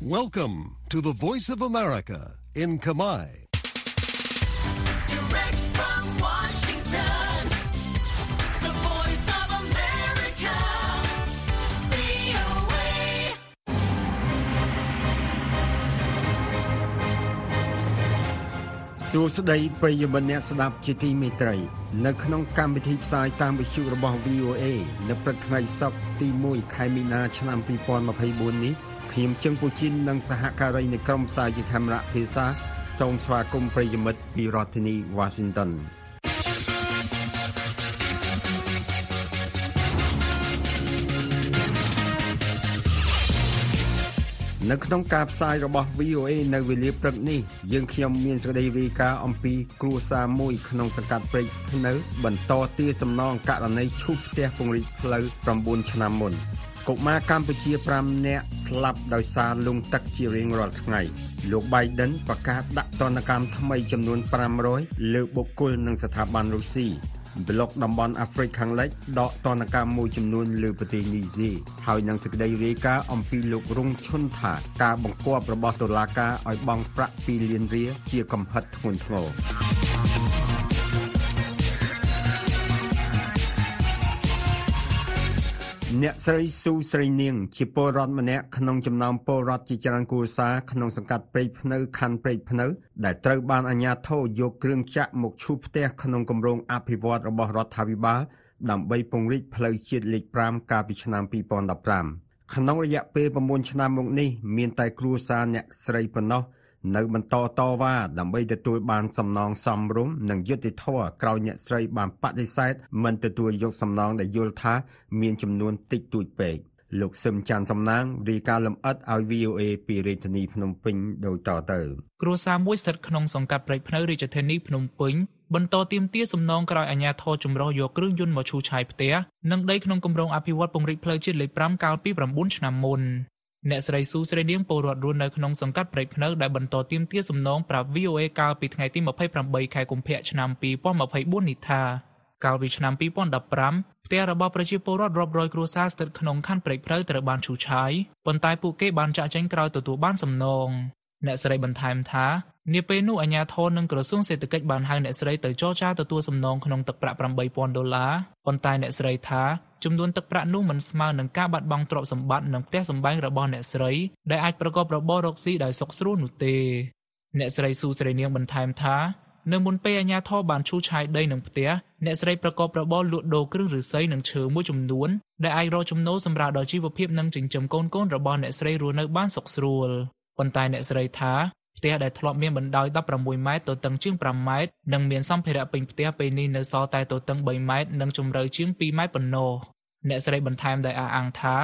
Welcome to the Voice of America in Kamai. Direct from Washington, the voice of America, VOA. សួស្តីប្រិយមិត្តអ្នកស្ដាប់ជាទីមេត្រី នៅក្នុងកម្មវិធីផ្សាយតាមវិទ្យុរបស់ VOA នៅព្រឹកថ្ងៃសុក្រទី1ខែមីនាឆ្នាំ2024នេះ ខ្ញុំជឹងពូជីននិងសហការីនៃក្រុមផ្សាយជាខេមរៈភាសាសូមស្វាគមន៍ប្រិយមិត្តពីរដ្ឋធានី Washington នៅក្នុងការផ្សាយរបស់ VOA នៅវេលាព្រឹកនេះយើងខ្ញុំមានសេចក្តីរាយការណ៍អំពីគ្រួសារមួយក្នុងសង្កាត់ព្រែកភ្នៅ បន្តទារសំណងករណីឈូសផ្ទះពង្រីកផ្លូវ9ឆ្នាំមុន កុមារកម្ពុជា5នាក់ស្លាប់ដោយសារលង់ទឹកជារៀងរាល់ថ្ងៃលោក Biden ប្រកាសដាក់ទណ្ឌកម្មថ្មីចំនួន500លើបុគ្គលនិងស្ថាប័នរុស្ស៊ីប្លុកតំបន់អាហ្វ្រិកខាងលិចដកទណ្ឌកម្មមួយចំនួនលើប្រទេសនីហ្សេហើយនឹងសេចក្តីរាយការណ៍អំពីលោករុងឈុនថាការបង្គាប់របស់តុលាការឲ្យបង់ប្រាក់2លានរៀលជាកំហិតធ្ងន់ធ្ងរ អ្នកស្រីស៊ូស្រីនាង ជាពលរដ្ឋម្នាក់ក្នុងចំណោមពលរដ្ឋជាច្រើនគូសារក្នុងសង្កាត់ព្រែកភ្នៅខណ្ឌព្រែកភ្នៅ ដែលត្រូវបានអាជ្ញាធរយកគ្រឿងចាក់មកឈូសផ្ទះក្នុងគម្រោងអភិវឌ្ឍរបស់រដ្ឋាភិបាលដើម្បីពង្រីកផ្លូវជាតិលេខ5កាលពីឆ្នាំ2015ក្នុងរយៈពេល9ឆ្នាំមកនេះមានតែគ្រួសារអ្នកស្រីប៉ុណ្ណោះ នៅបន្តតវ៉ាដើម្បីទទួលបានសំណងសមរម្យនិងយុត្តិធម៌ក្រោយអ្នកស្រីបានបដិសេធមិនទទួលយកសំណងដែលយល់ថាមានចំនួនតិចតួចពេកលោកសឹមច័ន្ទសំណាងរាយការណ៍លម្អិតឲ្យ VOA ពីរាជធានីភ្នំពេញដូចតទៅគ្រួសារមួយស្ថិតក្នុងសង្កាត់ព្រែកភ្នៅរាជធានីភ្នំពេញបន្តទាមទារសំណងក្រោយអាជ្ញាធរចម្រុះយកគ្រឿងយន្តមកឈូសឆាយផ្ទះនិងដីក្នុងគម្រោងអភិវឌ្ឍពង្រីកផ្លូវជាតិលេខ5កាលពី9ឆ្នាំមុន អ្នកស្រីស៊ូស្រីនាងពលរដ្ឋរស់នៅក្នុងសង្កាត់ព្រែកភ្នៅដែលបន្តទាមទារសំណងប្រាប់ VOA កាលពីថ្ងៃទី28ខែកុម្ភៈឆ្នាំ2024នេះថាកាលពីឆ្នាំ2015ផ្ទះរបស់ប្រជាពលរដ្ឋរាប់រយគ្រួសារស្ថិតក្នុងខណ្ឌព្រែកភ្នៅត្រូវបានឈូសឆាយប៉ុន្តែពួកគេបានចាក់ចែងក្រោយទទួលបានសំណង អ្នកស្រីបន្ថែមថានាពេលនោះអាជ្ញាធរនិងក្រសួងសេដ្ឋកិច្ចបានហៅអ្នកស្រីទៅចរចាទទួលសំណងក្នុងទឹកប្រាក់8000ដុល្លារប៉ុន្តែអ្នកស្រីថាចំនួនទឹកប្រាក់នោះមិនស្មើនឹងការបាត់បង់ទ្រព្យសម្បត្តិនិងផ្ទះសម្បែងរបស់អ្នកស្រីដែលអាចប្រកបរបររកស៊ីដោយសុខស្រួលនោះទេអ្នកស្រីស៊ូស្រីនាងបន្ថែមថានៅមុនពេលអាជ្ញាធរបានឈូសឆាយដីនឹងផ្ទះអ្នកស្រីប្រកបរបរលក់ដូរគ្រឿងឫស្សីនិងឈើមួយចំនួនដែលអាចរកចំណូលសម្រាប់ដល់ជីវភាពនិងចិញ្ចឹមកូនៗរបស់អ្នកស្រីរស់នៅបានសុខស្រួល ប៉ុន្តែអ្នកស្រីថាផ្ទះដែលធ្លាប់មានបណ្ដោយ16ម៉ែត្រទទឹងជាង5ម៉ែត្រនិងមានសម្ភារៈពេញផ្ទះពេលនេះនៅសល់តែទទឹង3ម៉ែត្រនិងជម្រៅជាង2ម៉ែត្រប៉ុណ្ណោះអ្នកស្រីបន្ថែមដោយអះអាងថា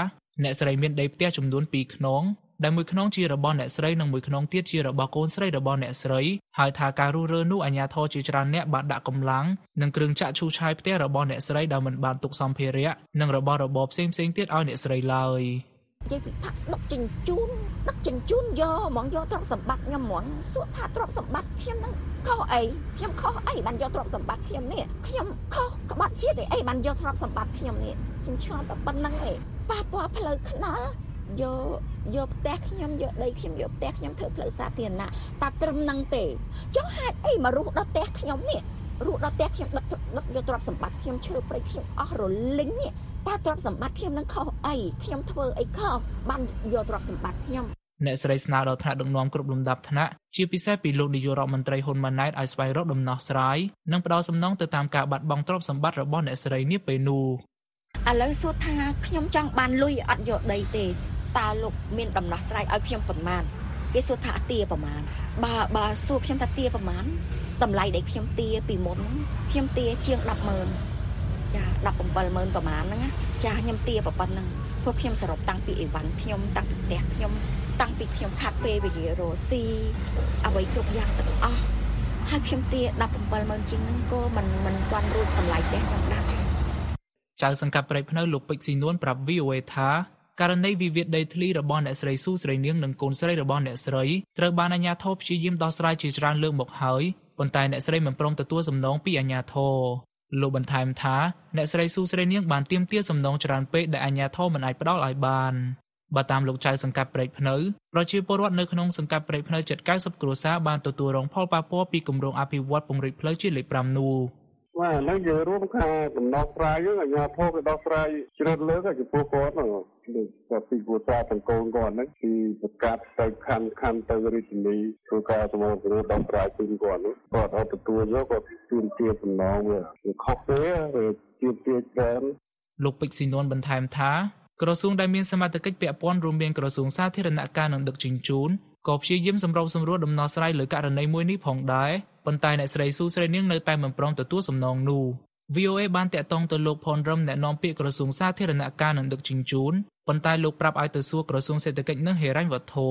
អ្នកស្រីមានដីផ្ទះចំនួន2ខ្នងដែលមួយខ្នងជារបស់អ្នកស្រីនិងមួយខ្នងទៀតជារបស់កូនស្រីរបស់អ្នកស្រីហើយថាការរុះរើនោះអាជ្ញាធរជាច្រើនអ្នកបានដាក់កម្លាំងនិងគ្រឿងចាក់ឈូសឆាយផ្ទះរបស់អ្នកស្រីដែលមិនបានទុកសម្ភារៈនិងរបស់របរផ្សេងៗទៀតឲ្យអ្នកស្រីឡើយនិ យាយពីថាដឹកជញ្ជូនដឹកជញ្ជូនយកហ្មងយកទ្រព្យសម្បត្តិខ្ញុំហ្មងសួរថាទ្រព្យសម្បត្តិខ្ញុំនឹងខុសអីខ្ញុំខុសអីបានយកទ្រព្យសម្បត្តិខ្ញុំនេះខ្ញុំខុសក្បត់ជាតិអីបានយកទ្រព្យសម្បត្តិខ្ញុំនេះខ្ញុំឆ្ងល់តែប៉ុណ្្នឹងឯងប៉ះពាល់ផ្លូវថ្នល់យកយកផ្ទះខ្ញុំយកដីខ្ញុំយកផ្ទះខ្ញុំធ្វើផ្លូវសាធារណៈតែត្រឹមហ្នឹងទេចុះហេតុអីមករស់ដល់ផ្ទះខ្ញុំនេះរស់ដល់ផ្ទះខ្ញុំដឹកដឹកយកទ្រព្យសម្បត្តិខ្ញុំឈើព្រៃខ្ញុំអស់រលីងនេះ តើទ្រព្យសម្បត្តិខ្ញុំនឹងខុសអីខ្ញុំធ្វើអីខុសបានយកទ្រព្យសម្បត្តិខ្ញុំអ្នកស្រីស្នើដល់ថ្នាក់ដឹកនាំគ្រប់លំដាប់ថ្នាក់ជាពិសេសពីលោកនាយករដ្ឋមន្ត្រីហ៊ុនម៉ាណែតឲ្យស្វែងរកដំណោះស្រាយនិងផ្ដល់សំណងទៅតាមការបាត់បង់ទ្រព្យសម្បត្តិរបស់អ្នកស្រីនាពេលនោះឥឡូវសួរថាខ្ញុំចង់បានលុយអត់យកដីទេតើលោកមានដំណោះស្រាយឲ្យខ្ញុំប៉ុន្មានគេសួរថាទាប្រមាណបើបើសួរខ្ញុំថាទាប្រមាណតម្លៃដែលខ្ញុំទាពីមុនខ្ញុំទាជាង100,000 ចា170,000ប្រមាណហ្នឹងណាចាខ្ញុំទាប៉ុណ្្នឹងព្រោះខ្ញុំសរុបតាំងពីអីវ៉ាន់ខ្ញុំតាំងពីផ្ទះខ្ញុំតាំងពីខ្ញុំខាត់ពេលវេលារស់ស៊ីអ្វីគ្រប់យ៉ាងទាំងអស់ហើយខ្ញុំទា170,000ជាងហ្នឹងក៏មិនមិនទាន់រួចតម្លៃផ្ទះខ្ញុំដែរចៅសង្កាត់ព្រៃភ្នៅលោកពេជ្រស៊ីនួនប្រាប់ VOA ថាករណីវិវាទដីធ្លីរបស់អ្នកស្រីស៊ូស្រីនាងនិងកូនស្រីរបស់អ្នកស្រីត្រូវបានអាជ្ញាធរព្យាយាមដោះស្រាយជាច្រើនលើកមកហើយប៉ុន្តែអ្នកស្រីមិនព្រមទទួលសំណងពីអាជ្ញាធរ លោកបន្ថែមថាអ្នកស្រីស៊ូស្រីនាងបានទាមទារសំណងច្រើនពេកដែលអាជ្ញាធរមិនអាចផ្ដល់ឲ្យបានបើតាមលោកចៅសង្កាត់ព្រែកភ្នៅប្រជាពលរដ្ឋនៅក្នុងសង្កាត់ព្រែកភ្នៅជិត90គ្រួសារបានទទួលរងផលប៉ះពាល់ពីគម្រោងអភិវឌ្ឍពង្រីកផ្លូវជាតិលេខ5នោះបាទហ្នឹងយើងរួមខាដំណោះស្រាយហ្នឹងអាជ្ញាធរក៏ដោះស្រាយជ្រើសលើកចំពោះគាត់ហ្នឹង ដូចក៏ពីគូសាទាំងកូនគាត់ហ្នឹងពីប្រកាសទៅខណ្ឌខណ្ឌទៅរាជធានីធ្វើការសម្របសម្រួលដោះស្រាយជូនគាត់ហ្នឹងគាត់អត់ទទួលយកគាត់ជួនជាសំណងវាវាខុសទេវាជាជាច្រើនលោកពេជ្រស៊ីនួនបន្ថែមថាក្រសួងដែលមានសមត្ថកិច្ចពាក់ព័ន្ធរួមមានក្រសួងសាធារណការនិងដឹកជញ្ជូនក៏ព្យាយាមសម្របសម្រួលដំណោះស្រាយលើករណីមួយនេះផងដែរប៉ុន្តែអ្នកស្រីស៊ូស្រីនាងនៅតែមិនព្រមទទួលសំណងនោះ VOA បានតាក់ទងទៅលោកផនរឹមអ្នកនាំពាក្យក្រសួងសាធារណការនិងដឹកជញ្ជូនប៉ុន្តែលោកប្រាប់ឲ្យទៅសួរក្រសួងសេដ្ឋកិច្ចនិងហិរញ្ញវត្ថុ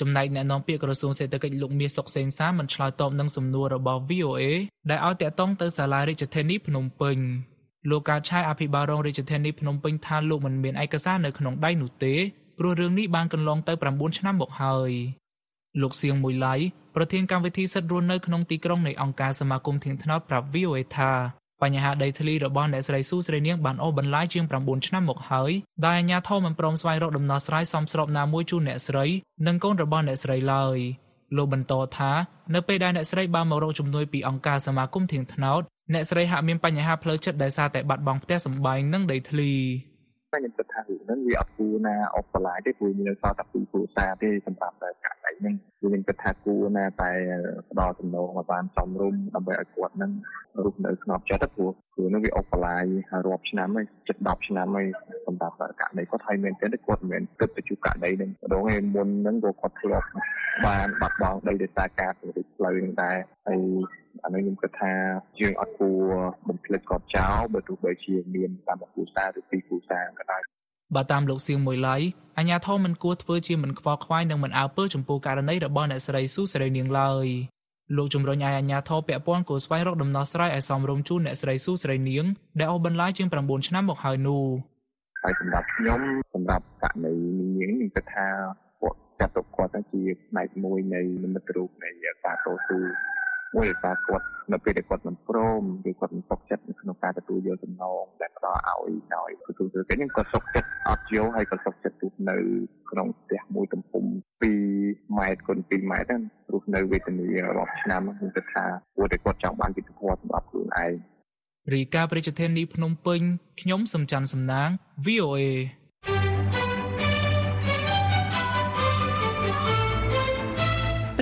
ចំណែកអ្នកនាំពាក្យក្រសួងសេដ្ឋកិច្ចលោកមាសសុកសេនសាមិនឆ្លើយតបនឹងសំណួររបស់ VOA ដែលឲ្យតាក់ទងទៅសាលារាជធានីភ្នំពេញលោកកើតឆាយអភិបាលរងរាជធានីភ្នំពេញថាលោកមិនមានឯកសារនៅក្នុងដៃនោះទេព្រោះរឿងនេះបានកន្លងទៅ9ឆ្នាំមកហើយលោកសៀងមួយឡៃប្រធានកម្មវិធីសិទ្ធិរស់នៅក្នុងទីក្រុងនៃអង្គការសមាគមធៀងថ្នោតប្រាប់ VOA ថា បញ្ហាដីធ្លីរបស់អ្នកស្រីស៊ូស្រីនាងបានអូសបន្លាយជាង9ឆ្នាំមកហើយដោយអាជ្ញាធរមិនព្រមស្វែងរកដំណោះស្រាយសមស្របណាមួយជូនអ្នកស្រីនិងកូនរបស់អ្នកស្រីឡើយលោកបន្តថានៅពេលដែលអ្នកស្រីបានមករកជំនួយពីអង្គការសមាគមធៀងថ្នោតអ្នកស្រីហាក់មានបញ្ហាផ្លូវចិត្តដោយសារតែបាត់បង់ផ្ទះសម្បែងនិងដីធ្លីតែខ្ញុំគិតថារឿងហ្នឹងវាអត់គួរណាអបបន្លាយទេព្រោះមានសល់តែពីរគ្រួសារទេសម្រាប់តែករណី ហ្នឹងគឺខ្ញុំគិតថាគួរណាតែផ្ដល់ចំណងឲ្យបានសមរម្យដើម្បីឲ្យគាត់ហ្នឹងរស់នៅស្ងប់ចិត្តព្រោះព្រោះហ្នឹងវាអបបន្លាយរាប់ឆ្នាំហើយជិត10ឆ្នាំហើយសម្រាប់ករណីគាត់ហើយមែនទេគាត់មិនមែនគិតទៅជួបករណីហ្នឹងម្ដងឯមុនហ្នឹងក៏គាត់ធ្លាប់បានបាត់បង់ដីដោយសារការពង្រីកផ្លូវហ្នឹងដែរហើយអានេះខ្ញុំគិតថាយើងអត់គួរបំភ្លេចគាត់ចោលបើទោះបីជាមានតាមគ្រួសារឬពីរគ្រួសារក៏ដោយ បើតាមលោកសៀងមួយឡៃអាជ្ញាធរមិនគួរធ្វើជាមិនខ្វល់ខ្វាយនិងមិនអើពើចំពោះករណីរបស់អ្នកស្រីស៊ូស្រីនាងឡើយលោកជំរុញឲ្យអាជ្ញាធរពាក់ព័ន្ធគួរស្វែងរកដំណោះស្រាយឲ្យសមរម្យជូនអ្នកស្រីស៊ូស្រីនាងដែលអូសបន្លាយជាង9ឆ្នាំមកហើយនោះហើយសម្រាប់ខ្ញុំសម្រាប់ករណីនេះខ្ញុំគិតថាគាត់ចាត់ទុកគាត់ថាជាផ្នែកមួយនៃនិមិត្តរូបនៃការតស៊ូ មួយដែលគាត់នៅពេលដែលគាត់មិនព្រមឬគាត់មិនសុខចិត្តនៅក្នុងការទទួលយកចំណងដែលផ្ដល់ឲ្យដោយក្រសួងសេដ្ឋកិច្ចហ្នឹងគាត់សុខចិត្តអត់យកហើយគាត់សុខចិត្តរស់នៅក្នុងផ្ទះមួយទំហំ2ម៉ែត្រគុណ2ម៉ែត្រហ្នឹងរស់នៅវេទនីរាប់ឆ្នាំខ្ញុំគិតថាគួរតែគាត់ចង់បានយុត្តិធម៌សម្រាប់ខ្លួនឯងរីកាប្រជាធានីភ្នំពេញខ្ញុំសំច័ន្ទសំណាង VOA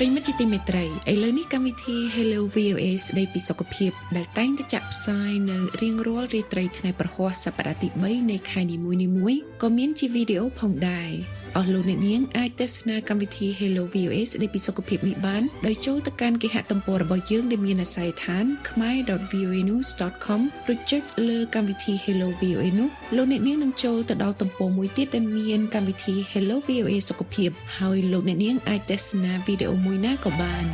ប្រិមិត្តជាទីមេត្រីឥឡូវនេះកម្មវិធី Hello VOA ស្ដីពីសុខភាព ដែលតែងតែចាក់ផ្សាយនៅរៀងរាល់រាត្រីថ្ងៃប្រហ័សសប្តាហ៍ទី3នៃខែនីមួយៗក៏មានជាវីដេអូផងដែរ អស់លោកអ្នកនាងអាចទស្សនាកម្មវិធី Hello VOA ស្ដីពីសុខភាពនេះបានដោយចូលទៅកាន់គេហទំព័ររបស់យើងដែលមានអាស័យដ្ឋាន khmer.voanews.com ឬចុចលើកម្មវិធី Hello VOA នោះលោកអ្នកនាងនឹងចូលទៅដល់ទំព័រមួយទៀតដែលមានកម្មវិធី Hello VOA សុខភាពហើយលោកអ្នកនាងអាចទស្សនាវីដេអូមួយណាក៏បាន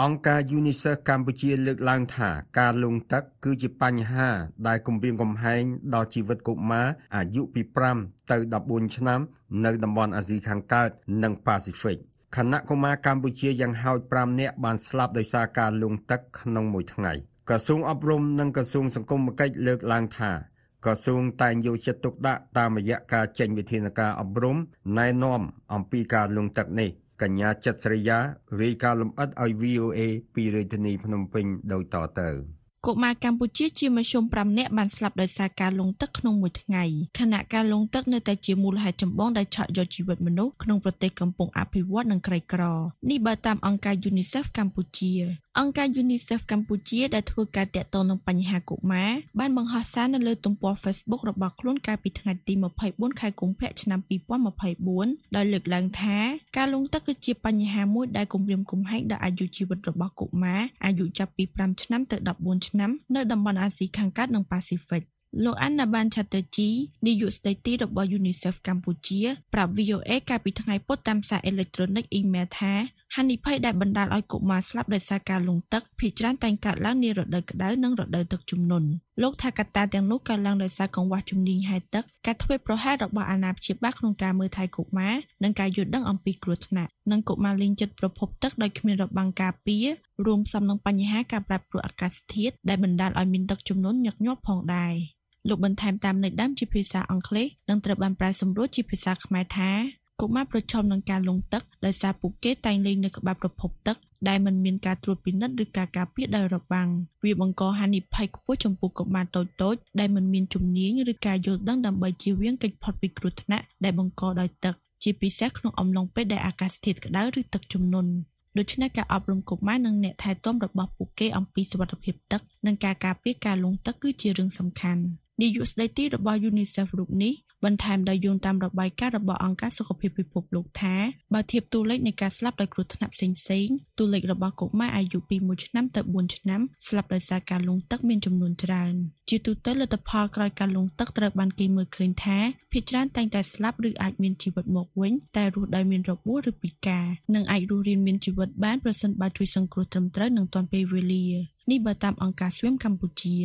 អង្គការ UNICEF កម្ពុជាលើកឡើងថាការលង់ទឹកគឺជាបញ្ហាដែលគំរាមកំហែងដល់ជីវិតកុមារអាយុពី5ទៅ14ឆ្នាំនៅតំបន់អាស៊ីខាងកើតនិងប៉ាស៊ីហ្វិកខណៈកុមារកម្ពុជាយ៉ាងហោច5នាក់បានស្លាប់ដោយសារការលង់ទឹកក្នុងមួយថ្ងៃក្រសួងអប់រំនិងក្រសួងសង្គមគិច្ចលើកឡើងថាក្រសួងតែងយកចិត្តទុកដាក់តាមរយៈការចេញវិធានការអប់រំណែនាំអំពីការលង់ទឹកនេះ កញ្ញាចិត្តស្រីយ៉ារាយការណ៍លម្អិតឲ្យ VOA ពីរាជធានីភ្នំពេញដូចតទៅ កុមារកម្ពុជាជាមធ្យម5នាក់បានស្លាប់ដោយសារការលង់ទឹកក្នុងមួយថ្ងៃខណៈការលង់ទឹកនៅតែជាមូលហេតុចម្បងដែលឆក់យកជីវិតមនុស្សក្នុងប្រទេសកំពុងអភិវឌ្ឍនិងក្រីក្រនេះបើតាមអង្គការ UNICEF កម្ពុជាអង្គការ UNICEF កម្ពុជាដែលធ្វើការតាក់ទងនឹងបញ្ហាកុមារបានបង្ហោះសារនៅលើទំព័រ Facebook របស់ខ្លួនកាលពីថ្ងៃទី24ខែកុម្ភៈឆ្នាំ2024ដោយលើកឡើងថាការលង់ទឹកគឺជាបញ្ហាមួយដែលគំរាមកំហែងដល់អាយុជីវិតរបស់កុមារអាយុចាប់ពី5ឆ្នាំទៅ14ឆ្នាំនៅតំបន់អាស៊ីខាងកើតនិងប៉ាស៊ីហ្វិកលោកអាណាបានឆាតឺជី នាយកស្ដីទីរបស់ UNICEF កម្ពុជាប្រាប់ VOA កាលពីថ្ងៃពុធតាមសារអេឡិចត្រូនិកអ៊ីមែលថា ហានិភ័យដែលបណ្ដាលឲ្យកុមារស្លាប់ដោយសារការលង់ទឹកភាគច្រើនតែងកើតឡើងនារដូវក្តៅនិងរដូវទឹកជំនន់លោកថាកត្តាទាំងនោះកើតឡើងដោយសារកង្វះជំនាញហែលទឹកការធ្វេសប្រហែសរបស់អាណាព្យាបាលក្នុងការមើលថែកុមារនិងការយល់ដឹងអំពីគ្រោះថ្នាក់និងកុមារលេងចិត្តប្រភពទឹកដោយគ្មានរបាំងការពាររួមផ្សំនឹងបញ្ហាការប្រែប្រួលអាកាសធាតុដែលបណ្ដាលឲ្យមានទឹកជំនន់ញឹកញាប់ផងដែរ។លោកបន្ថែមតាមន័យដើមជាភាសាអង់គ្លេសនិងត្រូវបានប្រែសម្រួលជាភាសាខ្មែរថា កុមារប្រឈមនឹងការលង់ទឹកដោយសារពួកគេតែងលេងនៅក្បែរប្រភពទឹកដែលមិនមានការត្រួតពិនិត្យឬការការពារដោយរបាំងវាបង្កហានិភ័យខ្ពស់ចំពោះកុមារតូចៗដែលមិនមានជំនាញឬការយល់ដឹងដើម្បីជៀសវាងកិច្ចផុតពីគ្រោះថ្នាក់ដែលបង្កដោយទឹកជាពិសេសក្នុងអំឡុងពេលដែលអាកាសធាតុក្តៅឬទឹកជំនន់ដូច្នេះការអប់រំកុមារនិងអ្នកថែទាំរបស់ពួកគេអំពីសុវត្ថិភាពទឹកនិងការការពារការលង់ទឹកគឺជារឿងសំខាន់នាយកស្ដីទីរបស់ UNICEF រូបនេះ បន្ថែមដោយយោងតាមរបាយការណ៍របស់អង្គការសុខភាពពិភពលោកថាបើធៀបតួលេខនៃការស្លាប់ដោយគ្រោះថ្នាក់ផ្សេងៗតួលេខរបស់កុមារអាយុពី1ឆ្នាំទៅ4ឆ្នាំស្លាប់ដោយសារការលង់ទឹកមានចំនួនច្រើនជាទូទៅលទ្ធផលក្រោយការលង់ទឹកត្រូវបានគេមើលឃើញថាភាគច្រើនតែងតែស្លាប់ឬអាចមានជីវិតមកវិញតែរស់ដោយមានរបួសឬពិការនិងអាចរស់រានមានជីវិតបានប្រសិនបើជួយសង្គ្រោះត្រឹមត្រូវនិងទាន់ពេលវេលានេះបើតាមអង្គការស្វៀមកម្ពុជា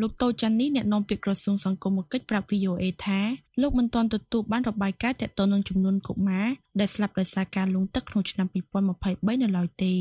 លោកតូចចាន់នេះអ្នកនាំពាក្យក្រសួងសង្គមគិច្ចប្រាប់ VOA ថាលោកមិនទាន់ទទួលបានរបាយការណ៍ទាក់ទងនឹងចំនួនកុមារដែលស្លាប់ដោយសារការលង់ទឹកក្នុងឆ្នាំ2023នៅឡើយទេ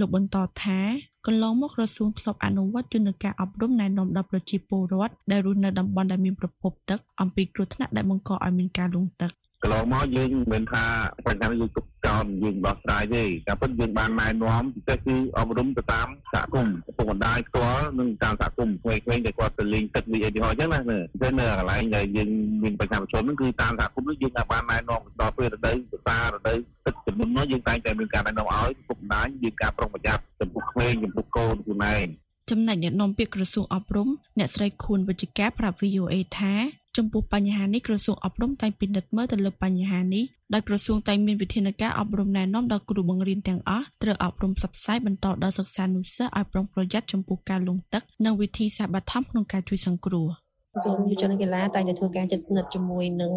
លោកបន្តថាកន្លងមកក្រសួងធ្លាប់អនុវត្តយន្តការអប់រំណែនាំដល់ប្រជាពលរដ្ឋដែលរស់នៅតំបន់ដែលមានប្រភពទឹកអំពីគ្រោះថ្នាក់ដែលបង្កឲ្យមានការលង់ទឹក កន្លងមកយើងមិនមែនថាបញ្ហានេះយើងទុកចោលយើងដោះស្រាយទេតែពិតយើងបានណែនាំពិសេសគឺអប់រំទៅតាមសហគមន៍ឪពុកម្ដាយផ្ទាល់និងតាមសហគមន៍ក្មេងៗដែលគាត់ទៅលេងទឹកនេះអីទីហោអញ្ចឹងណាតែនៅកន្លែងដែលយើងមានបញ្ហាប្រឈមហ្នឹងគឺតាមសហគមន៍នេះយើងអាចបានណែនាំដល់ពេលរដូវភាសារដូវទឹកចំនួននោះយើងតែងតែមានការណែនាំឲ្យឪពុកម្ដាយយើងការប្រុងប្រយ័ត្នចំពោះក្មេងចំពោះកូនខ្លួនឯង ចំណែកអ្នកនាំពាក្យក្រសួងអប់រំអ្នកស្រីខួនវិជ្ជការប្រាប់ VOA ថាចំពោះបញ្ហានេះក្រសួងអប់រំតែងពិនិត្យមើលទៅលើបញ្ហានេះដោយក្រសួងតែងមានវិធានការអប់រំណែនាំដល់គ្រូបង្រៀនទាំងអស់ត្រូវអប់រំផ្សព្វផ្សាយបន្តដល់សិស្សានុសិស្សឲ្យប្រុងប្រយ័ត្នចំពោះការលង់ទឹកនិងវិធីសាស្ត្របឋមក្នុងការជួយសង្គ្រោះ ក្រសួងយុវជននិងកីឡាតែងតែធ្វើការជិតស្និទ្ធជាមួយនឹង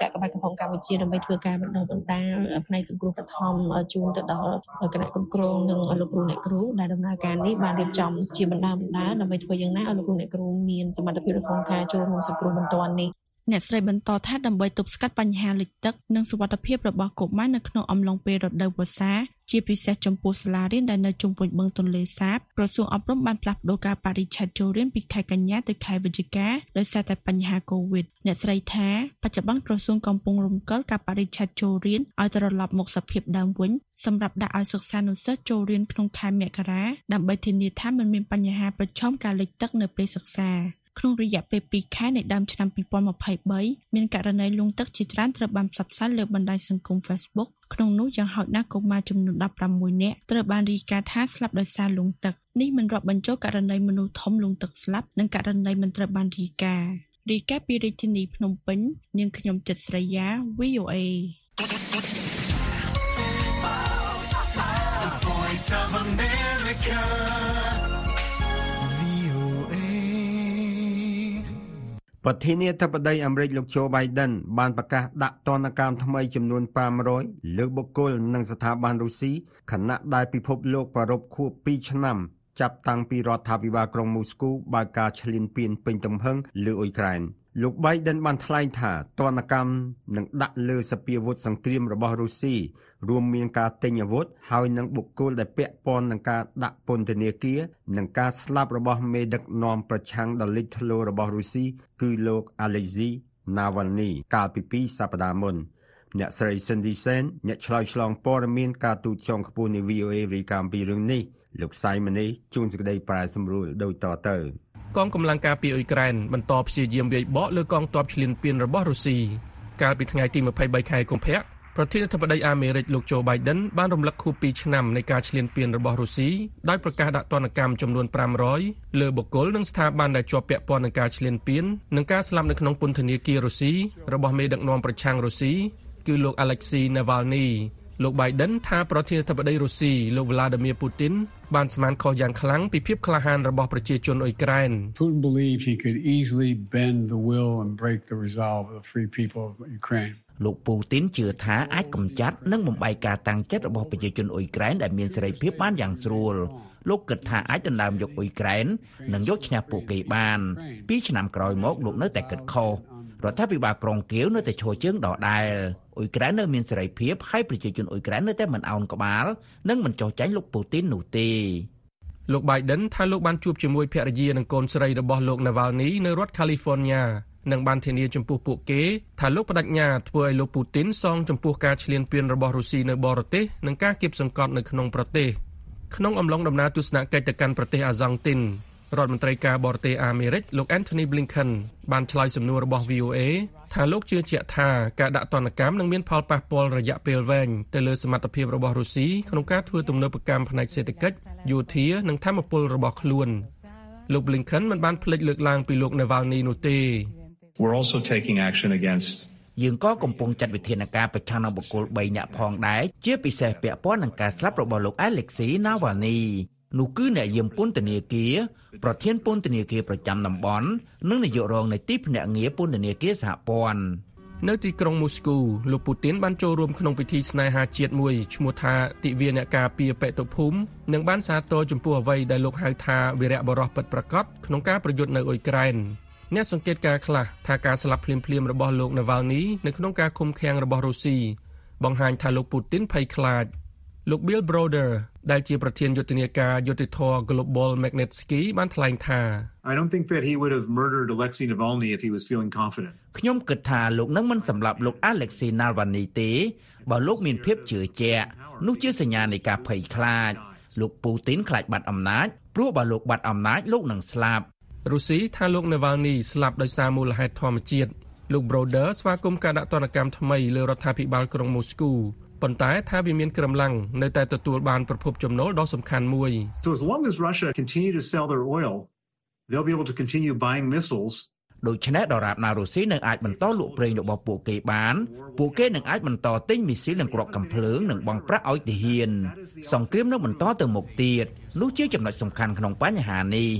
កាកបាទកំពង់កម្ពុជាដើម្បីធ្វើការបណ្ដុះបណ្ដាលផ្នែកសង្គ្រោះបឋមជូនទៅដល់គណៈគ្រប់គ្រងនិងលោកគ្រូអ្នកគ្រូដែលដំណើរការនេះបានរៀបចំជាបណ្ដាបណ្ដាដើម្បីធ្វើយ៉ាងណាឲ្យលោកគ្រូអ្នកគ្រូមានសមត្ថភាពក្នុងការចូលរួមសង្គ្រោះបន្ទាន់នេះ អ្នកស្រីបន្តថាដើម្បីទប់ស្កាត់បញ្ហាលិចទឹកនិងសុវត្ថិភាពរបស់កុមារនៅក្នុងអំឡុងពេលរដូវវស្សាជាពិសេសចំពោះសាលារៀនដែលនៅជុំវិញបឹងទន្លេសាបក្រសួងអប់រំបានផ្លាស់ប្តូរកាលបរិច្ឆេទចូលរៀនពីខែកញ្ញាទៅខែវិច្ឆិកាដោយសារតែបញ្ហាកូវីដអ្នកស្រីថាបច្ចុប្បន្នក្រសួងកំពុងរំកិលកាលបរិច្ឆេទចូលរៀនឲ្យត្រឡប់មកសភាពដើមវិញសម្រាប់ដាក់ឲ្យសិស្សានុសិស្សចូលរៀនក្នុងខែមករាដើម្បីធានាថាមិនមានបញ្ហាប្រឈមការលិចទឹកនៅពេលសិក្សា ក្នុងរយៈពេល2ខែនៃដើមឆ្នាំ2023មានករណីលង់ទឹកជាច្រើនត្រូវបានផ្សព្វផ្សាយលើបណ្ដាញសង្គម Facebook ក្នុងនោះយ៉ាងហោចណាស់កុមារចំនួន16នាក់ត្រូវបានរាយការណ៍ថាស្លាប់ដោយសារលង់ទឹកនេះមិនរាប់បញ្ចូលករណីមនុស្សធំលង់ទឹកស្លាប់និងករណីមិនត្រូវបានរាយការណ៍រាយការណ៍ពីរាជធានីភ្នំពេញនាងខ្ញុំចិត្តស្រីយ៉ា VOA Voice of America. ប្រធានាធិបតីអាមេរិកលោកโจ Biden បានប្រកាសដាក់ទណ្ឌកម្មថ្មីចំនួន500លើបុគ្គលនិងស្ថាប័នរុស្ស៊ីខណៈដែលពិភពលោកប្រារព្ធខួប2ឆ្នាំចាប់តាំងពីរដ្ឋាភិបាលក្រុងមូស្គូបើកការឈ្លានពានពេញទំហឹងលើអ៊ុយក្រែន លោក Biden បានថ្លែងថាទណ្ឌកម្មនឹងដាក់លើសពាវុធសង្គ្រាមរបស់រុស្ស៊ីរួមមានការទិញអាវុធហើយនឹងបុគ្គលដែលពាក់ព័ន្ធនឹងការដាក់ពន្ធនាគារនិងការស្លាប់របស់មេដឹកនាំប្រឆាំងដ៏លេចធ្លោរបស់រុស្ស៊ីគឺលោក Alexei Navalny កាលពីពីរសប្តាហ៍មុនអ្នកស្រី Cindy Sen អ្នកឆ្លើយឆ្លងព័ត៌មានការទូតចុងខ្ពស់នៃ VOA រាយការណ៍ពីរឿងនេះលោកសៃមនីជួនសេចក្តីប្រែសម្រួលដូចតទៅ កងកម្លាំងការពារអ៊ុយក្រែនបន្តព្យាយាមវាយបកលើកងទ័ពឈ្លានពានរបស់រុស្ស៊ីកាលពីថ្ងៃទី23ខែកុម្ភៈប្រធានាធិបតីអាមេរិកលោកโจ Biden បានរំលឹកខួប2ឆ្នាំនៃការឈ្លានពានរបស់រុស្ស៊ីដោយប្រកាសដាក់ទណ្ឌកម្មចំនួន500លើបុគ្គលនិងស្ថាប័នដែលជាប់ពាក់ព័ន្ធនឹងការឈ្លានពាននិងការស្លាប់នៅក្នុងពន្ធនាគាររុស្ស៊ីរបស់មេដឹកនាំប្រឆាំងរុស្ស៊ីគឺលោក Alexei Navalny លោក Biden ថាប្រធានាធិបតីរុស្ស៊ីលោក Vladimir Putin បានស្មានខុសយ៉ាងខ្លាំងពីភាពក្លាហានរបស់ប្រជាជនអ៊ុយក្រែន Putin believed he could easily bend the will and break the resolve of the free people of Ukraine. លោកពូទីនជឿថាអាចកម្ចាត់និងបំបែកការតាំងចិត្តរបស់ប្រជាជនអ៊ុយក្រែនដែលមានសេរីភាពបានយ៉ាងស្រួលលោកគិតថាអាចដណ្ដើមយកអ៊ុយក្រែននិងយកឈ្នះពួកគេបានពីឆ្នាំក្រោយមកលោកនៅតែគិតខុស រដ្ឋាភិបាលក្រុងគៀវនៅតែឈរជើងដដែលអ៊ុយក្រែននៅមានសេរីភាពហើយប្រជាជនអ៊ុយក្រែននៅតែមិនអោនក្បាលនិងមិនចោះចាញ់លោកពូទីននោះទេលោក Biden ថាលោកបានជួបជាមួយភរិយានិងកូនស្រីរបស់លោក Navalny នៅរដ្ឋ California និងបានធានាចំពោះពួកគេថាលោកបដិញ្ញាធ្វើឲ្យលោកពូទីនសងចំពោះការឈ្លានពានរបស់រុស្ស៊ីនៅបរទេសនិងការគៀបសង្កត់នៅក្នុងប្រទេសក្នុងអំឡុងដំណើរទស្សនកិច្ចទៅកាន់ប្រទេសអាសង់ទីន រដ្ឋមន្ត្រីការបរទេសអាមេរិកលោក Anthony Blinken បានឆ្លើយសំណួររបស់ VOA ថាលោកជឿជាក់ថាការដាក់ទណ្ឌកម្មនឹងមានផលប៉ះពាល់រយៈពេលវែងទៅលើសមត្ថភាពរបស់រុស្ស៊ីក្នុងការធ្វើទំនើបកម្មផ្នែកសេដ្ឋកិច្ចយោធានិងធម្មពលរបស់ខ្លួនលោក Blinken មិនបានភ្លេចលើកឡើងពីលោក Navalny នោះទេ We're also taking action against យើងក៏កំពុងចាត់វិធានការប្រឆាំងនឹងបុគ្គល3នាក់ផងដែរជាពិសេសពាក់ព័ន្ធនឹងការស្លាប់របស់លោក Alexei Navalny នោះគឺអ្នកយាមពន្ធនាគារប្រធានពន្ធនាគារប្រចាំតំបន់និងនាយករងនៃទីភ្នាក់ងារពន្ធនាគារសហព័ន្ធនៅទីក្រុងមូស្គូលោកពូទីនបានចូលរួមក្នុងពិធីស្នេហាជាតិមួយឈ្មោះថាទិវាអ្នកការពារបេតុភូមិនិងបានសាទរចំពោះអ្វីដែលលោកហៅថាវីរៈបរិសុទ្ធពិតប្រាកដក្នុងការប្រយុទ្ធនៅអ៊ុយក្រែនអ្នកសង្កេតការខ្លះថាការស្លាប់ភ្លាមៗរបស់លោក Navalny នៅក្នុងការឃុំឃាំងរបស់រុស្ស៊ីបង្ហាញថាលោកពូទីនភ័យខ្លាច លោក Bill Browder ដែលជាប្រធានយុទ្ធនាការយុតិធធ Global Magnitsky បានថ្លែងថា I don't think that he would have murdered Alexei Navalny if he was feeling confident ខ្ញុំគិតថាលោកនឹងមិនសម្លាប់លោក Alexei Navalny ទេបើលោកមានភាពជឿជាក់នោះជាសញ្ញានៃការភ័យខ្លាចលោកពូទីនខ្លាចបាត់អំណាចព្រោះបើលោកបាត់អំណាចលោកនឹងស្លាប់រុស្ស៊ីថាលោក Navalny ស្លាប់ដោយសារមូលហេតុធម្មជាតិលោក Broder ស្វាគមន៍ការដាក់ទណ្ឌកម្មថ្មីលើរដ្ឋាភិបាលក្រុងមូស្គូ ប៉ុន្តែថាវាមានក្រំឡាំងនៅតែទទួលបានប្រភពចំណូលដ៏សំខាន់មួយ So as long as Russia continue to sell their oil they'll be able to continue buying missiles ដូច្នេះដរាបណារុស្ស៊ីនៅអាចបន្តលក់ប្រេងរបស់ពួកគេបានពួកគេនឹងអាចបន្តទិញមីស៊ីលនិងគ្រាប់កាំភ្លើងនិងបង់ប្រាក់ឲ្យទាហាន សង្គ្រាមនឹងបន្តទៅមុខទៀតនោះជាចំណុចសំខាន់ក្នុងបញ្ហានេះ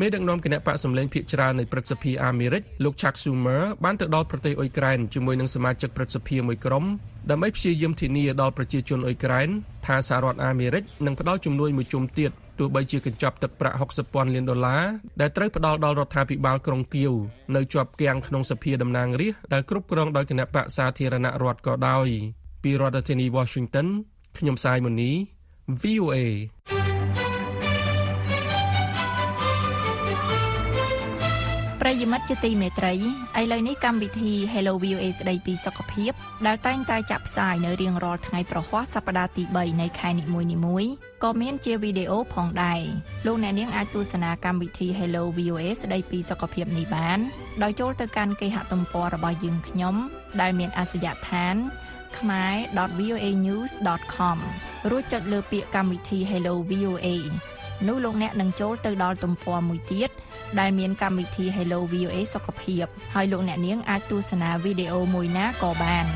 មេដឹកនាំគណៈបកសម្លេងភាគច្រើននៃព្រឹទ្ធសភាអាមេរិកលោក Chuck Schumer បានទៅដល់ប្រទេសអ៊ុយក្រែនជាមួយនឹងសមាជិកព្រឹទ្ធសភាមួយក្រុម ដើម្បីព្យាយាមធានាដល់ប្រជាជនអ៊ុយក្រែនថាសហរដ្ឋអាមេរិកនឹងផ្ដល់ជំនួយមួយជុំទៀតទោះបីជាកញ្ចប់ទឹកប្រាក់60ពាន់លានដុល្លារដែលត្រូវផ្ដល់ដល់រដ្ឋាភិបាលក្រុងគៀវនៅជាប់គាំងក្នុងសភាតំណាងរាស្ត្រដែលគ្រប់គ្រងដោយគណៈបកសាធារណរដ្ឋក៏ដោយពីរដ្ឋធានី Washington ខ្ញុំសាយមូនី VOA ប្រិយមិត្តជាទីមេត្រីឥឡូវនេះកម្មវិធី Hello VOA ស្ដីពីសុខភាពដែលតែងតែចាក់ផ្សាយនៅរៀងរាល់ថ្ងៃប្រហ័សសប្តាហ៍ទី3នៃខែនីមួយៗក៏មានជាវីដេអូផងដែរលោកអ្នកនាងអាចទស្សនាកម្មវិធី Hello VOA ស្ដីពីសុខភាពនេះបានដោយចូលទៅកាន់គេហទំព័ររបស់យើងខ្ញុំ ដែលមានអាសយដ្ឋាន khmer.voanews.com រួចចុចលើពាក្យកម្មវិធី Hello VOA នោះលោកអ្នកនឹងចូលទៅដល់ទំព័រមួយទៀតដែលមានកម្មវិធី Hello VOA សុខភាពហើយលោកអ្នកនាងអាចទស្សនាវីដេអូមួយណាក៏បាន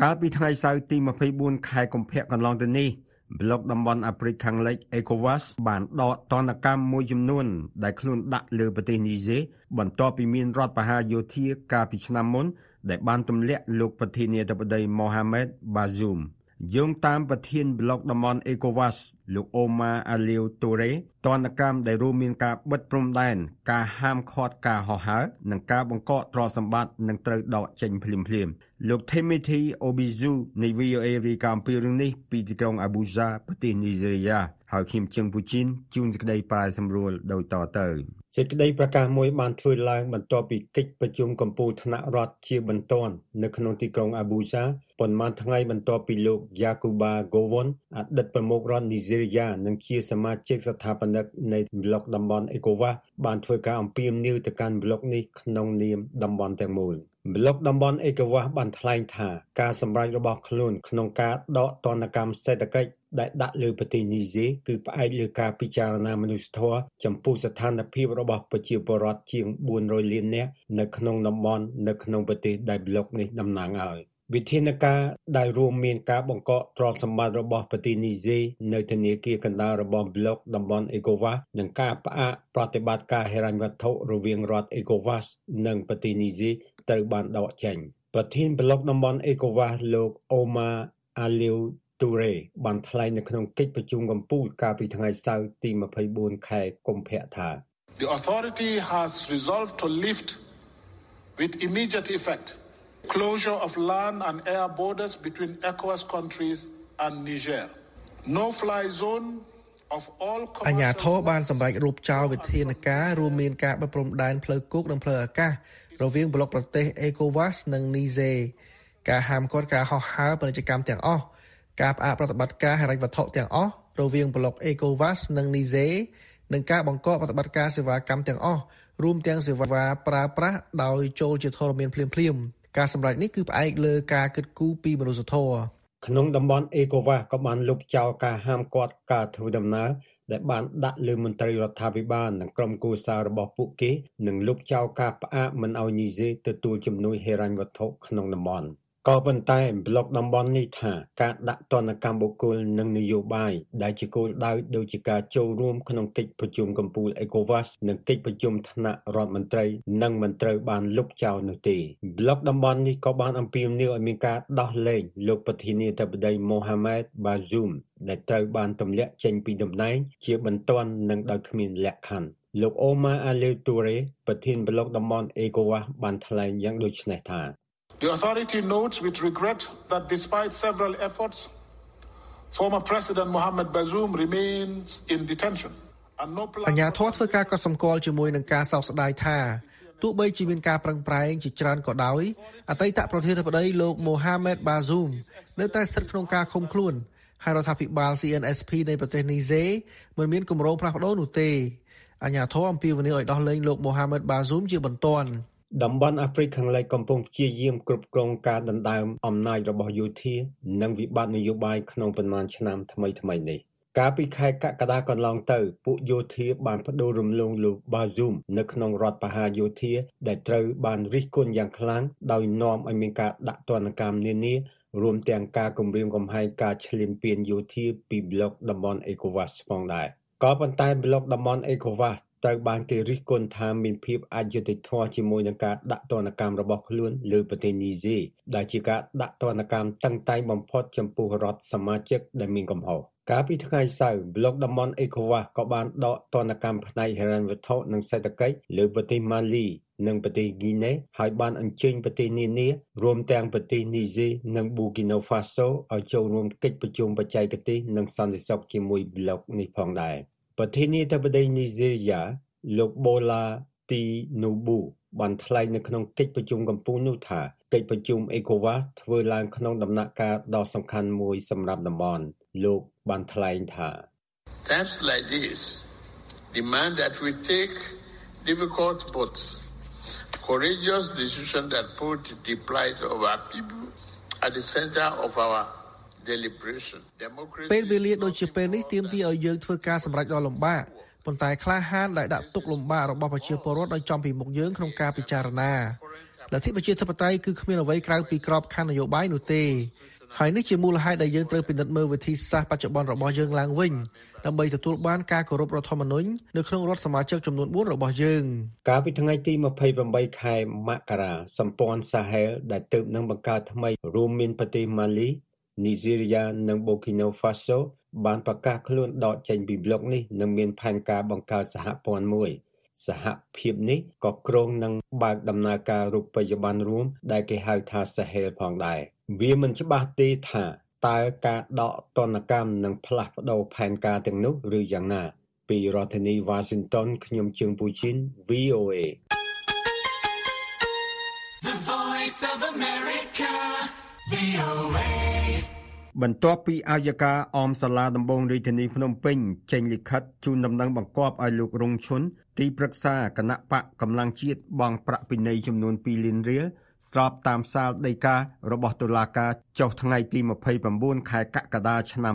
កាលពីថ្ងៃសៅរ៍ទី24ខែកុម្ភៈកន្លងទៅនេះប្លុកតំបន់អាហ្វ្រិកខាងលិច ECOWAS បានដកទណ្ឌកម្មមួយចំនួន ដែលខ្លួនដាក់លើប្រទេសនីហ្សេបន្ទាប់ពីមានរដ្ឋប្រហារយោធាកាលពីឆ្នាំមុន ដែលបានទម្លាក់លោកប្រធានាធិបតីម៉ូហាម៉េតបាស៊ូមយោងតាមប្រធានប្លុកតំបន់ ECOWAS លោកអូម៉ាអាលីវតូរ៉េតនកម្មដែលរួមមានការបិទព្រំដែនការហាមឃាត់ការហោះហើរនិងការបង្កកទ្រព្យសម្បត្តិនឹងត្រូវដកចេញភ្លាមៗ លោក Timothy Obizu នៃ VOA រាយការណ៍ពីរឿងនេះពីទីក្រុង Abuja ប្រទេសនីហ្សេរីយ៉ាហើយខ្ញុំជឹងពូជីនជួនសេចក្តីប្រាយសម្រួលដូចតទៅសេចក្តីប្រកាសមួយបានធ្វើឡើងបន្ទាប់ពីកិច្ចប្រជុំកម្ពុជាថ្នាក់រដ្ឋជាបន្ទាន់នៅក្នុងទីក្រុង Abuja ប៉ុន្មានថ្ងៃបន្ទាប់ពីលោក Yakuba Gowon អតីតប្រមុខរដ្ឋនីហ្សេរីយ៉ានិងជាសមាជិកស្ថាបនិកនៃប្លុកតំបន់ ECOWAS បានធ្វើការអំពាវនាវទៅកាន់ប្លុកនេះក្នុងនាមតំបន់ទាំងមូល ប្លុកតំបន់ ECOWAS បានថ្លែងថាការសម្រេចរបស់ខ្លួនក្នុងការដកទណ្ឌកម្មសេដ្ឋកិច្ចដែលដាក់លើប្រទេសនីហ្សេគឺផ្អែកលើការពិចារណាមនុស្សធម៌ចំពោះស្ថានភាពរបស់ប្រជាពលរដ្ឋជាង400លាននាក់នៅក្នុងតំបន់នៅក្នុងប្រទេសដែលប្លុកនេះតំណាងឲ្យវិធានការដែលរួមមានការបង្កកទ្រព្យសម្បត្តិរបស់ប្រទេសនីហ្សេនៅធនាគារកណ្ដាលរបស់ប្លុកតំបន់ ECOWAS និងការផ្អាកប្រតិបត្តិការហិរញ្ញវត្ថុរវាងរដ្ឋ ECOWAS និងប្រទេសនីហ្សេ ត្រូវបានដកចេញប្រធានប្លុកតំបន់ ECOWAS លោកអូម៉ាអាលីវទូរ៉េបានថ្លែងនៅក្នុងកិច្ចប្រជុំកំពូលកាលពីថ្ងៃសៅរ៍ទី24ខែកុម្ភៈថា The authority has resolved to lift with immediate effect closure of land and air borders between ECOWAS countries and Niger. No fly zone អញ្ញាធរបានសម្រេចរូបចោលវិធានការរួមមានការបិទព្រំដែនផ្លូវគោកនិងផ្លូវអាកាស រវាងប្លុកប្រទេស ECOWAS និង Niger ការហាមឃាត់ការហោះហើរពាណិជ្ជកម្មទាំងអស់ការផ្អាកប្រតិបត្តិការហិរញ្ញវត្ថុទាំងអស់រវាងប្លុក ECOWAS និង Niger និងការបង្កកប្រតិបត្តិការសេវាកម្មទាំងអស់រួមទាំងសេវាប្រើប្រាស់ដោយចូលជាធរមានភ្លាមៗការសម្រេចនេះគឺផ្អែកលើការគិតគូរពីមនុស្សធម៌ក្នុងតំបន់អេកូវ៉ាក៏បានលុបចោលការហាមឃាត់ការធ្វើដំណើរ ដែលបានដាក់លើមន្ត្រីរដ្ឋាភិបាលនិងក្រុមគូសាររបស់ពួកគេនិងលុបចោលការផ្អាកមិនឲ្យនីហ្សេទទួលជំនួយហិរញ្ញវត្ថុក្នុងតំបន់។ ក៏ប៉ុន្តែប្លុកតំបន់នេះថា ការដាក់ទណ្ឌកម្មបុគ្គល និងនយោបាយដែលជាគោលដៅដូចជាការចូលរួមក្នុងកិច្ចប្រជុំកំពូល ECOWAS និងកិច្ចប្រជុំថ្នាក់រដ្ឋមន្ត្រីនឹងមិនត្រូវបានលុបចោលនោះទេប្លុកតំបន់នេះក៏បានអំពាវនាវឲ្យមានការដោះលែងលោកប្រធានាធិបតី Mohamed Bazoum ដែលត្រូវបានទម្លាក់ចេញពីតំណែងជាបន្ទាន់និងដោយគ្មានលក្ខខណ្ឌលោកអូម៉ាអាលេទូរ៉េប្រធានប្លុកតំបន់ ECOWAS បានថ្លែងយ៉ាងដូចនេះថា The authority notes with regret that despite several efforts, former President Mohamed Bazoum remains in detention. អញ្ញាធរធ្វើការកត់សម្គាល់ជាមួយនឹងការសោកស្ដាយថាទោះបីជាមានការប្រឹងប្រែងជាច្រើនក៏ដោយអតីតប្រធានាធិបតីលោក Mohamed Bazoum នៅតែស្ថិតក្នុងការឃុំខ្លួនហើយរដ្ឋាភិបាល CNSP នៃប្រទេសនីហ្សេមិនមានគម្រោងផ្លាស់ប្ដូរនោះទេអញ្ញាធរអំពាវនាវឲ្យដោះលែងលោក Mohamed Bazoum ជាបន្ទាន់ តំបន់អាហ្វ្រិកខាងលិចកំពុងព្យាយាមគ្រប់គ្រងការដណ្ដើមអំណាចរបស់យោធា និងវិបត្តិនយោបាយក្នុងប៉ុន្មានឆ្នាំថ្មីៗនេះកាលពីខែកក្កដាកន្លងទៅ ពួកយោធាបានបដូររំលងលោកបាស៊ូមនៅក្នុងរដ្ឋបហាយោធា ដែលត្រូវបានរិះគន់យ៉ាងខ្លាំងដោយនាំឲ្យមានការដាក់ទណ្ឌកម្មនានារួមទាំងការគម្រាមកំហែងការឈ្លានពានយោធាពីប្លុកតំបន់អេកូវ៉ាស់ផងដែរក៏ប៉ុន្តែប្លុកតំបន់អេកូវ៉ាស់ ត្រូវបានគេរិះគន់ថាមានភាពអយុត្តិធម៌ជាមួយនឹងការដាក់ទណ្ឌកម្មរបស់ខ្លួនលើប្រទេសនីហ្សេដែលជាការដាក់ទណ្ឌកម្មតឹងតែងបំផុតចំពោះរដ្ឋសមាជិកដែលមានកំហុសកាលពីថ្ងៃសៅរ៍ប្លុកតំបន់អេកូវ៉ាក៏បានដកទណ្ឌកម្មផ្នែកហិរញ្ញវត្ថុនិងសេដ្ឋកិច្ចលើប្រទេសម៉ាលីនិងប្រទេសហ្គីណេហើយបានអញ្ជើញប្រទេសនានារួមទាំងប្រទេសនីហ្សេនិងប៊ូគីណូហ្វាសូឲ្យចូលរួមកិច្ចប្រជុំបច្ចេកទេសនិងសន្តិសុខជាមួយប្លុកនេះផងដែរ ប្រធានាធិបតីនីហ្សេរីយ៉ា លោកបូឡាទីនូប៊ូបានថ្លែងនៅក្នុងកិច្ចប្រជុំកំពូលនោះថាកិច្ចប្រជុំ ECOWAS ធ្វើឡើងក្នុងដំណាក់កាលដ៏សំខាន់មួយសម្រាប់តំបន់លោកបានថ្លែងថា Times like this demand that we take difficult but courageous decisions that put the plight of our people at the center of our ពេលវេលាដូចជាពេលនេះទាមទារឲ្យយើងធ្វើការសម្រេចដ៏លំបាកប៉ុន្តែក្លាហានដែលដាក់ទុកលំបាករបស់ប្រជាពលរដ្ឋឲ្យចំពីមុខយើងក្នុងការពិចារណាលទ្ធិប្រជាធិបតេយ្យគឺគ្មានអ្វីក្រៅពីក្របខ័ណ្ឌនយោបាយនោះទេហើយនេះជាមូលហេតុដែលយើងត្រូវពិនិត្យមើលវិធីសាស្ត្របច្ចុប្បន្នរបស់យើងឡើងវិញដើម្បីទទួលបានការគោរពរដ្ឋធម្មនុញ្ញនៅក្នុងរដ្ឋសមាជិកចំនួន4របស់យើង កាលពីថ្ងៃទី28ខែមករាសម្ព័ន្ធសាហែលដែលទើបនឹងបង្កើតថ្មីរួមមានប្រទេសម៉ាលី នីហ្សេរីយ៉ានិងបូគីណូហ្វាសូបានប្រកាសខ្លួនដកចេញពីប្លុកនេះនិងមានផែនការបង្កើតសហព័ន្ធមួយសហភាពនេះក៏គ្រោងនឹងបើកដំណើរការរូបិយប័ណ្ណរួម ដែលគេហៅថា Sahel ផងដែរវាមិនច្បាស់ទេថាតើការដកទណ្ឌកម្មនឹងផ្លាស់ប្ដូរផែនការទាំងនោះឬយ៉ាងណា ពីរដ្ឋធានី Washington ខ្ញុំជើងពូជីន VOA បន្ទាប់ពីអាយកាអមសាលាដំបងរាជធានីភ្នំពេញចេញលិខិតជូនដំណឹងបង្គាប់ឲ្យលោករងឈុនទីប្រឹក្សាគណៈបកកម្លាំងជាតិបង់ប្រាក់ពិន័យចំនួន2លានរៀលស្របតាមសាលដីការបស់តុលាការចុះថ្ងៃទី29ខែកក្កដាឆ្នាំ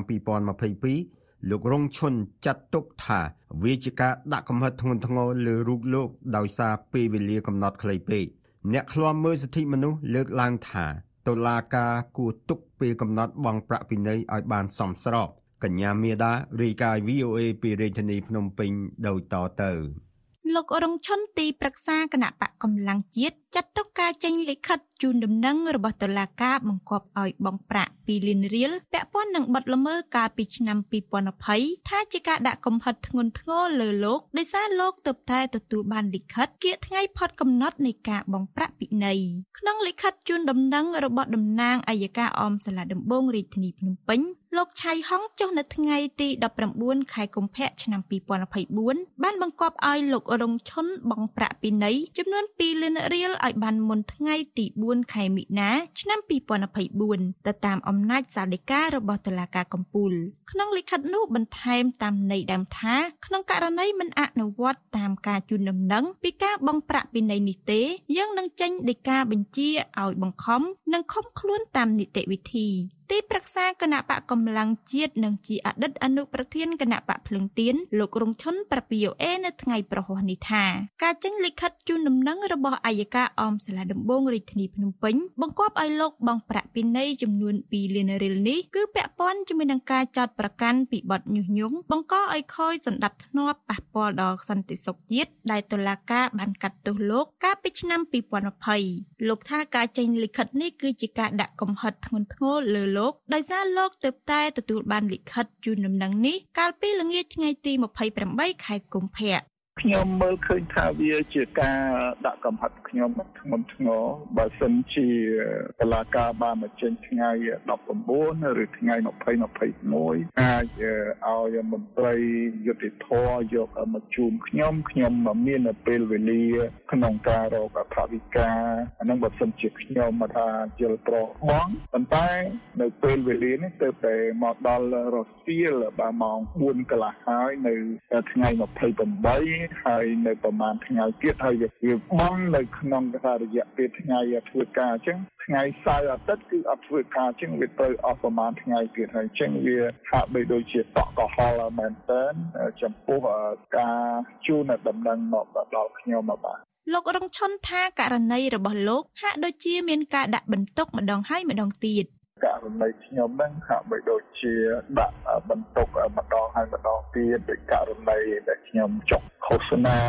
2022លោករងឈុនចាត់ទុកថាវាជាការដាក់កំហិតធ្ងន់ធ្ងរលើរូបលោកដោយសារពេលវេលាកំណត់ខ្លីពេកអ្នកឃ្លាំមើលសិទ្ធិមនុស្សលើកឡើងថា តុលាការគួរទុកពេលកំណត់បង់ប្រាក់ពិន័យឲ្យបានសមស្របកញ្ញាមេដារាយការណ៍ VOA ពីរាជធានីភ្នំពេញដូចតទៅ លោករងឈុនទីប្រឹក្សាគណៈបកកម្លាំងជាតិចាត់ទុកការចេញលិខិតជូនដំណឹងរបស់តុលាការបង្គាប់ឲ្យបង់ប្រាក់2លានរៀលពាក់ព័ន្ធនឹងបទល្មើសកាលពីឆ្នាំ2020ថាជាការដាក់កំហិតធ្ងន់ធ្ងរលើលោកដោយសារលោកទើបតែទទួលបានលិខិតគៀកថ្ងៃផុតកំណត់នៃការបង់ប្រាក់ពិន័យក្នុងលិខិតជូនដំណឹងរបស់តំណាងអัยការអមសាលាដំបងរាជធានីភ្នំពេញលោកឆៃហុងចុះនៅថ្ងៃទី19ខែកុម្ភៈឆ្នាំ2024បានបង្គាប់ឲ្យលោករងឈុនបង់ប្រាក់ពិន័យចំនួន2លានរៀលឲ្យបានមុនថ្ងៃទី4ខែមិនិនាឆ្នាំ2024ទៅតាមអំណាចសាលដីការបស់តុលាការកំពូល ក្នុងលិខិតនោះបន្ថែមតាមន័យដើមថា ក្នុងករណីមិនអនុវត្តតាមការជូនដំណឹងពីការបង់ប្រាក់ពិន័យនេះទេយើងនឹងចេញដីកាបញ្ជាឲ្យបង្ខំនិងឃុំខ្លួនតាមនីតិវិធី ទីប្រឹក្សាគណៈបកកម្លាំងជាតិនិងជាអតីតអនុប្រធានគណៈបកភ្លឹងទៀនលោករងឈុនប្រពីអូអេនៅថ្ងៃប្រហោះនេះថាការចេញលិខិតជូនដំណឹងរបស់អัยការអមសាលាដំបងរាជធានីភ្នំពេញបង្គាប់ឲ្យលោកបង់ប្រាក់ពិន័យចំនួន2លានរៀលនេះគឺពាក់ព័ន្ធជាមួយនឹងការចោទប្រកាន់ពីបទញុះញង់បង្កឲ្យខូចសន្តិភាពប៉ះពាល់ដល់សន្តិសុខជាតិដែលតុលាការបានកាត់ទោសលោកកាលពីឆ្នាំ2020លោកថាការចេញលិខិតនេះគឺជាការដាក់កំហិតធ្ងន់ធ្ងរលើលោកដោយសារលោកទើបតែទទួលបានលិខិតជូនដំណឹងនេះកាលពីល្ងាចថ្ងៃទី28ខែកុម្ភៈ ខ្ញុំមើលឃើញថាវាជាការដាក់កំហិតខ្ញុំធ្ងន់ធ្ងរបើសិនជាតឡាការបានមកចេញថ្ងៃ19ឬថ្ងៃ2021អាចឲ្យមន្ត្រីយុតិធធយកមកជូនខ្ញុំខ្ញុំមានពេលវេលា ក្នុងការរកអធិវិការអានឹងបើសិនជាខ្ញុំមកថាជិលប្របងប៉ុន្តែនៅពេលវេលានេះទៅតែមកដល់រសៀលបាទម៉ោង4កន្លះហើយនៅថ្ងៃ28ហើយនៅប្រហែលថ្ងៃទៀតហើយវាបងនៅក្នុងថារយៈពេលថ្ងៃធ្វើការអញ្ចឹងថ្ងៃសៅរ៍អាទិត្យគឺអត់ធ្វើការអញ្ចឹងវាត្រូវអស់ប្រហែលថ្ងៃទៀតហើយអញ្ចឹងវាហាក់បីដូចជាតក់កុហលមែនតើចំពោះការជូនដំណឹងមកដល់ខ្ញុំមកបាទលោករងឈុនថាករណីរបស់លោកហាក់ដូចជាមានការដាក់បន្ទុកម្ដងហើយម្ដងទៀត ករណីខ្ញុំហ្នឹងហាក់បីដូចជាដាក់បន្ទុកម្ដងហើយម្ដងទៀតដោយករណីដែលខ្ញុំចុកឃោសនា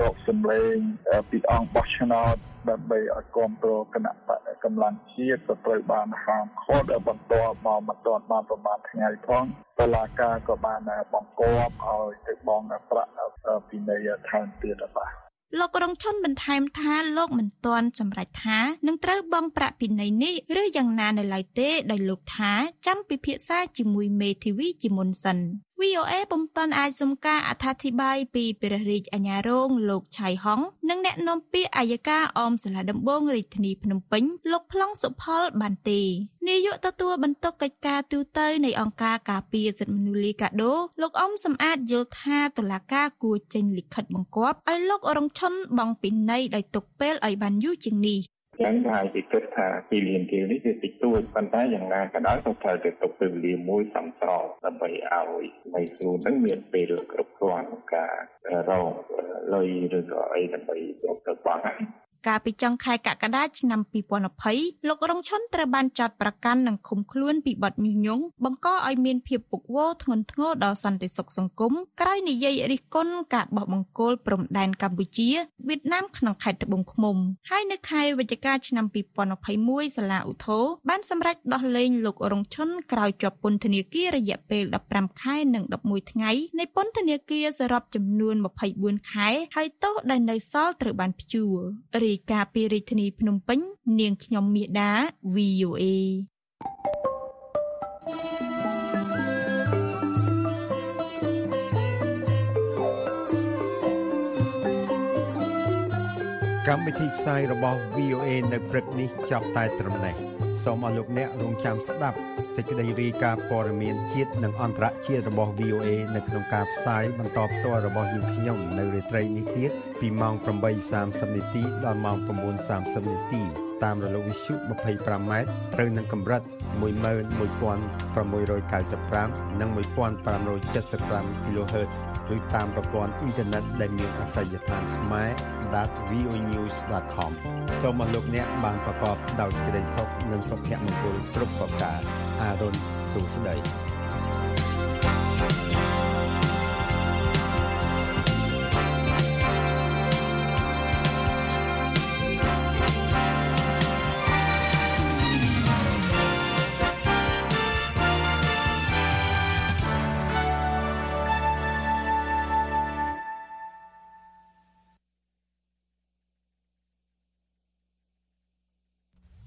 រកសម្លេងពីអង្គបោះឆ្នោតដើម្បីឲ្យគ្រប់គ្រងគណៈបកកម្លាំងជាតិក៏ត្រូវបានហាមឃាត់បន្ទាប់មកមិនទាន់បានប្រមាណថ្ងៃផងតឡាការក៏បានបង្គាប់ឲ្យទៅបងប្រាក់ពីនៃថែមទៀតបាទ លោករងឈុនបន្ថែមថាលោកមិនទាន់សម្រេចថានឹងត្រូវបង់ប្រាក់ពិន័យនេះឬយ៉ាងណានៅឡើយទេដោយលោកថាចាំពិភាក្សាជាមួយមេធាវីជាមុនសិន VOA ពុំទាន់អាចសុំការអត្ថាធិប្បាយពីព្រះរាជអាជ្ញារងលោកឆៃហុងនិងអ្នកនាំពាក្យអัยការអមសាលាដំបងរាជធានីភ្នំពេញលោកប្លង់សុផលបានទេនាយកទទួលបន្ទុកកិច្ចការទូតនៃអង្គការការពារសិទ្ធិមនុស្សលីកាដូលោកអ៊ំសំអាតយល់ថាតុលាការគួរចេញលិខិតបង្គាប់ឲ្យលោករងឈុនបង់ពិន័យដោយទុកពេលឲ្យបានយូរជាងនេះ ចឹងហើយគេគិតថាពីលានគេនេះវាតិចតួចប៉ុន្តែយ៉ាងណាក៏ដោយក៏ត្រូវតែទុកពេលវេលាមួយសំស្របដើម្បីឲ្យនៃខ្លួននឹងមានពេលគ្រប់គ្រាន់ក្នុងការរកលុយឬក៏អីដើម្បីយកទៅបង់ កាលពីចុងខែកក្កដាឆ្នាំ2020លោករងឈុនត្រូវបានចាត់ប្រកាន់និងឃុំខ្លួនពីបទញុះញង់បង្កឲ្យមានភាពពុកវរធ្ងន់ធ្ងរដល់សន្តិសុខសង្គមក្រោយនិយាយរិះគន់ការបោះបង្គោលព្រំដែនកម្ពុជាវៀតណាមក្នុងខេត្តត្បូងឃ្មុំហើយនៅខែវិច្ឆិកាឆ្នាំ2021សាលាឧទ្ធរបានសម្រេចដោះលែងលោករងឈុនក្រោយជាប់ពន្ធនាគាររយៈពេល15ខែនិង11ថ្ងៃនៃពន្ធនាគារសរុបចំនួន24ខែហើយទោសដែលនៅសល់ត្រូវបានព្យួររីរាយការណ៍ពីរាជធានីភ្នំពេញ នាងខ្ញុំមាសដា VOA កម្មវិធីផ្សាយរបស់ VOA នៅព្រឹកនេះចប់តែត្រឹមនេះសូមអរលោកអ្នករងចាំស្ដាប់ សេចក្តីរាយការណ៍ព័ត៌មានជាតិនិងអន្តរជាតិរបស់ VOA នៅក្នុងការផ្សាយបន្តផ្ទាល់របស់យើងខ្ញុំនៅរាត្រីនេះទៀតពីម៉ោង8:30នាទីដល់ម៉ោង9:30នាទីតាមរលកវិទ្យុ 25m ត្រូវនឹងកម្រិត11695និង1575 kHz ឬតាមប្រព័ន្ធអ៊ីនធឺណិតដែលមានអាសយដ្ឋានខ្មែរ .voenews.com សូមអរលោកអ្នកបានប្រកបដោយសេចក្តីសុខនិងសុភមង្គលគ្រប់ប្រការ អារុនសុស្ដី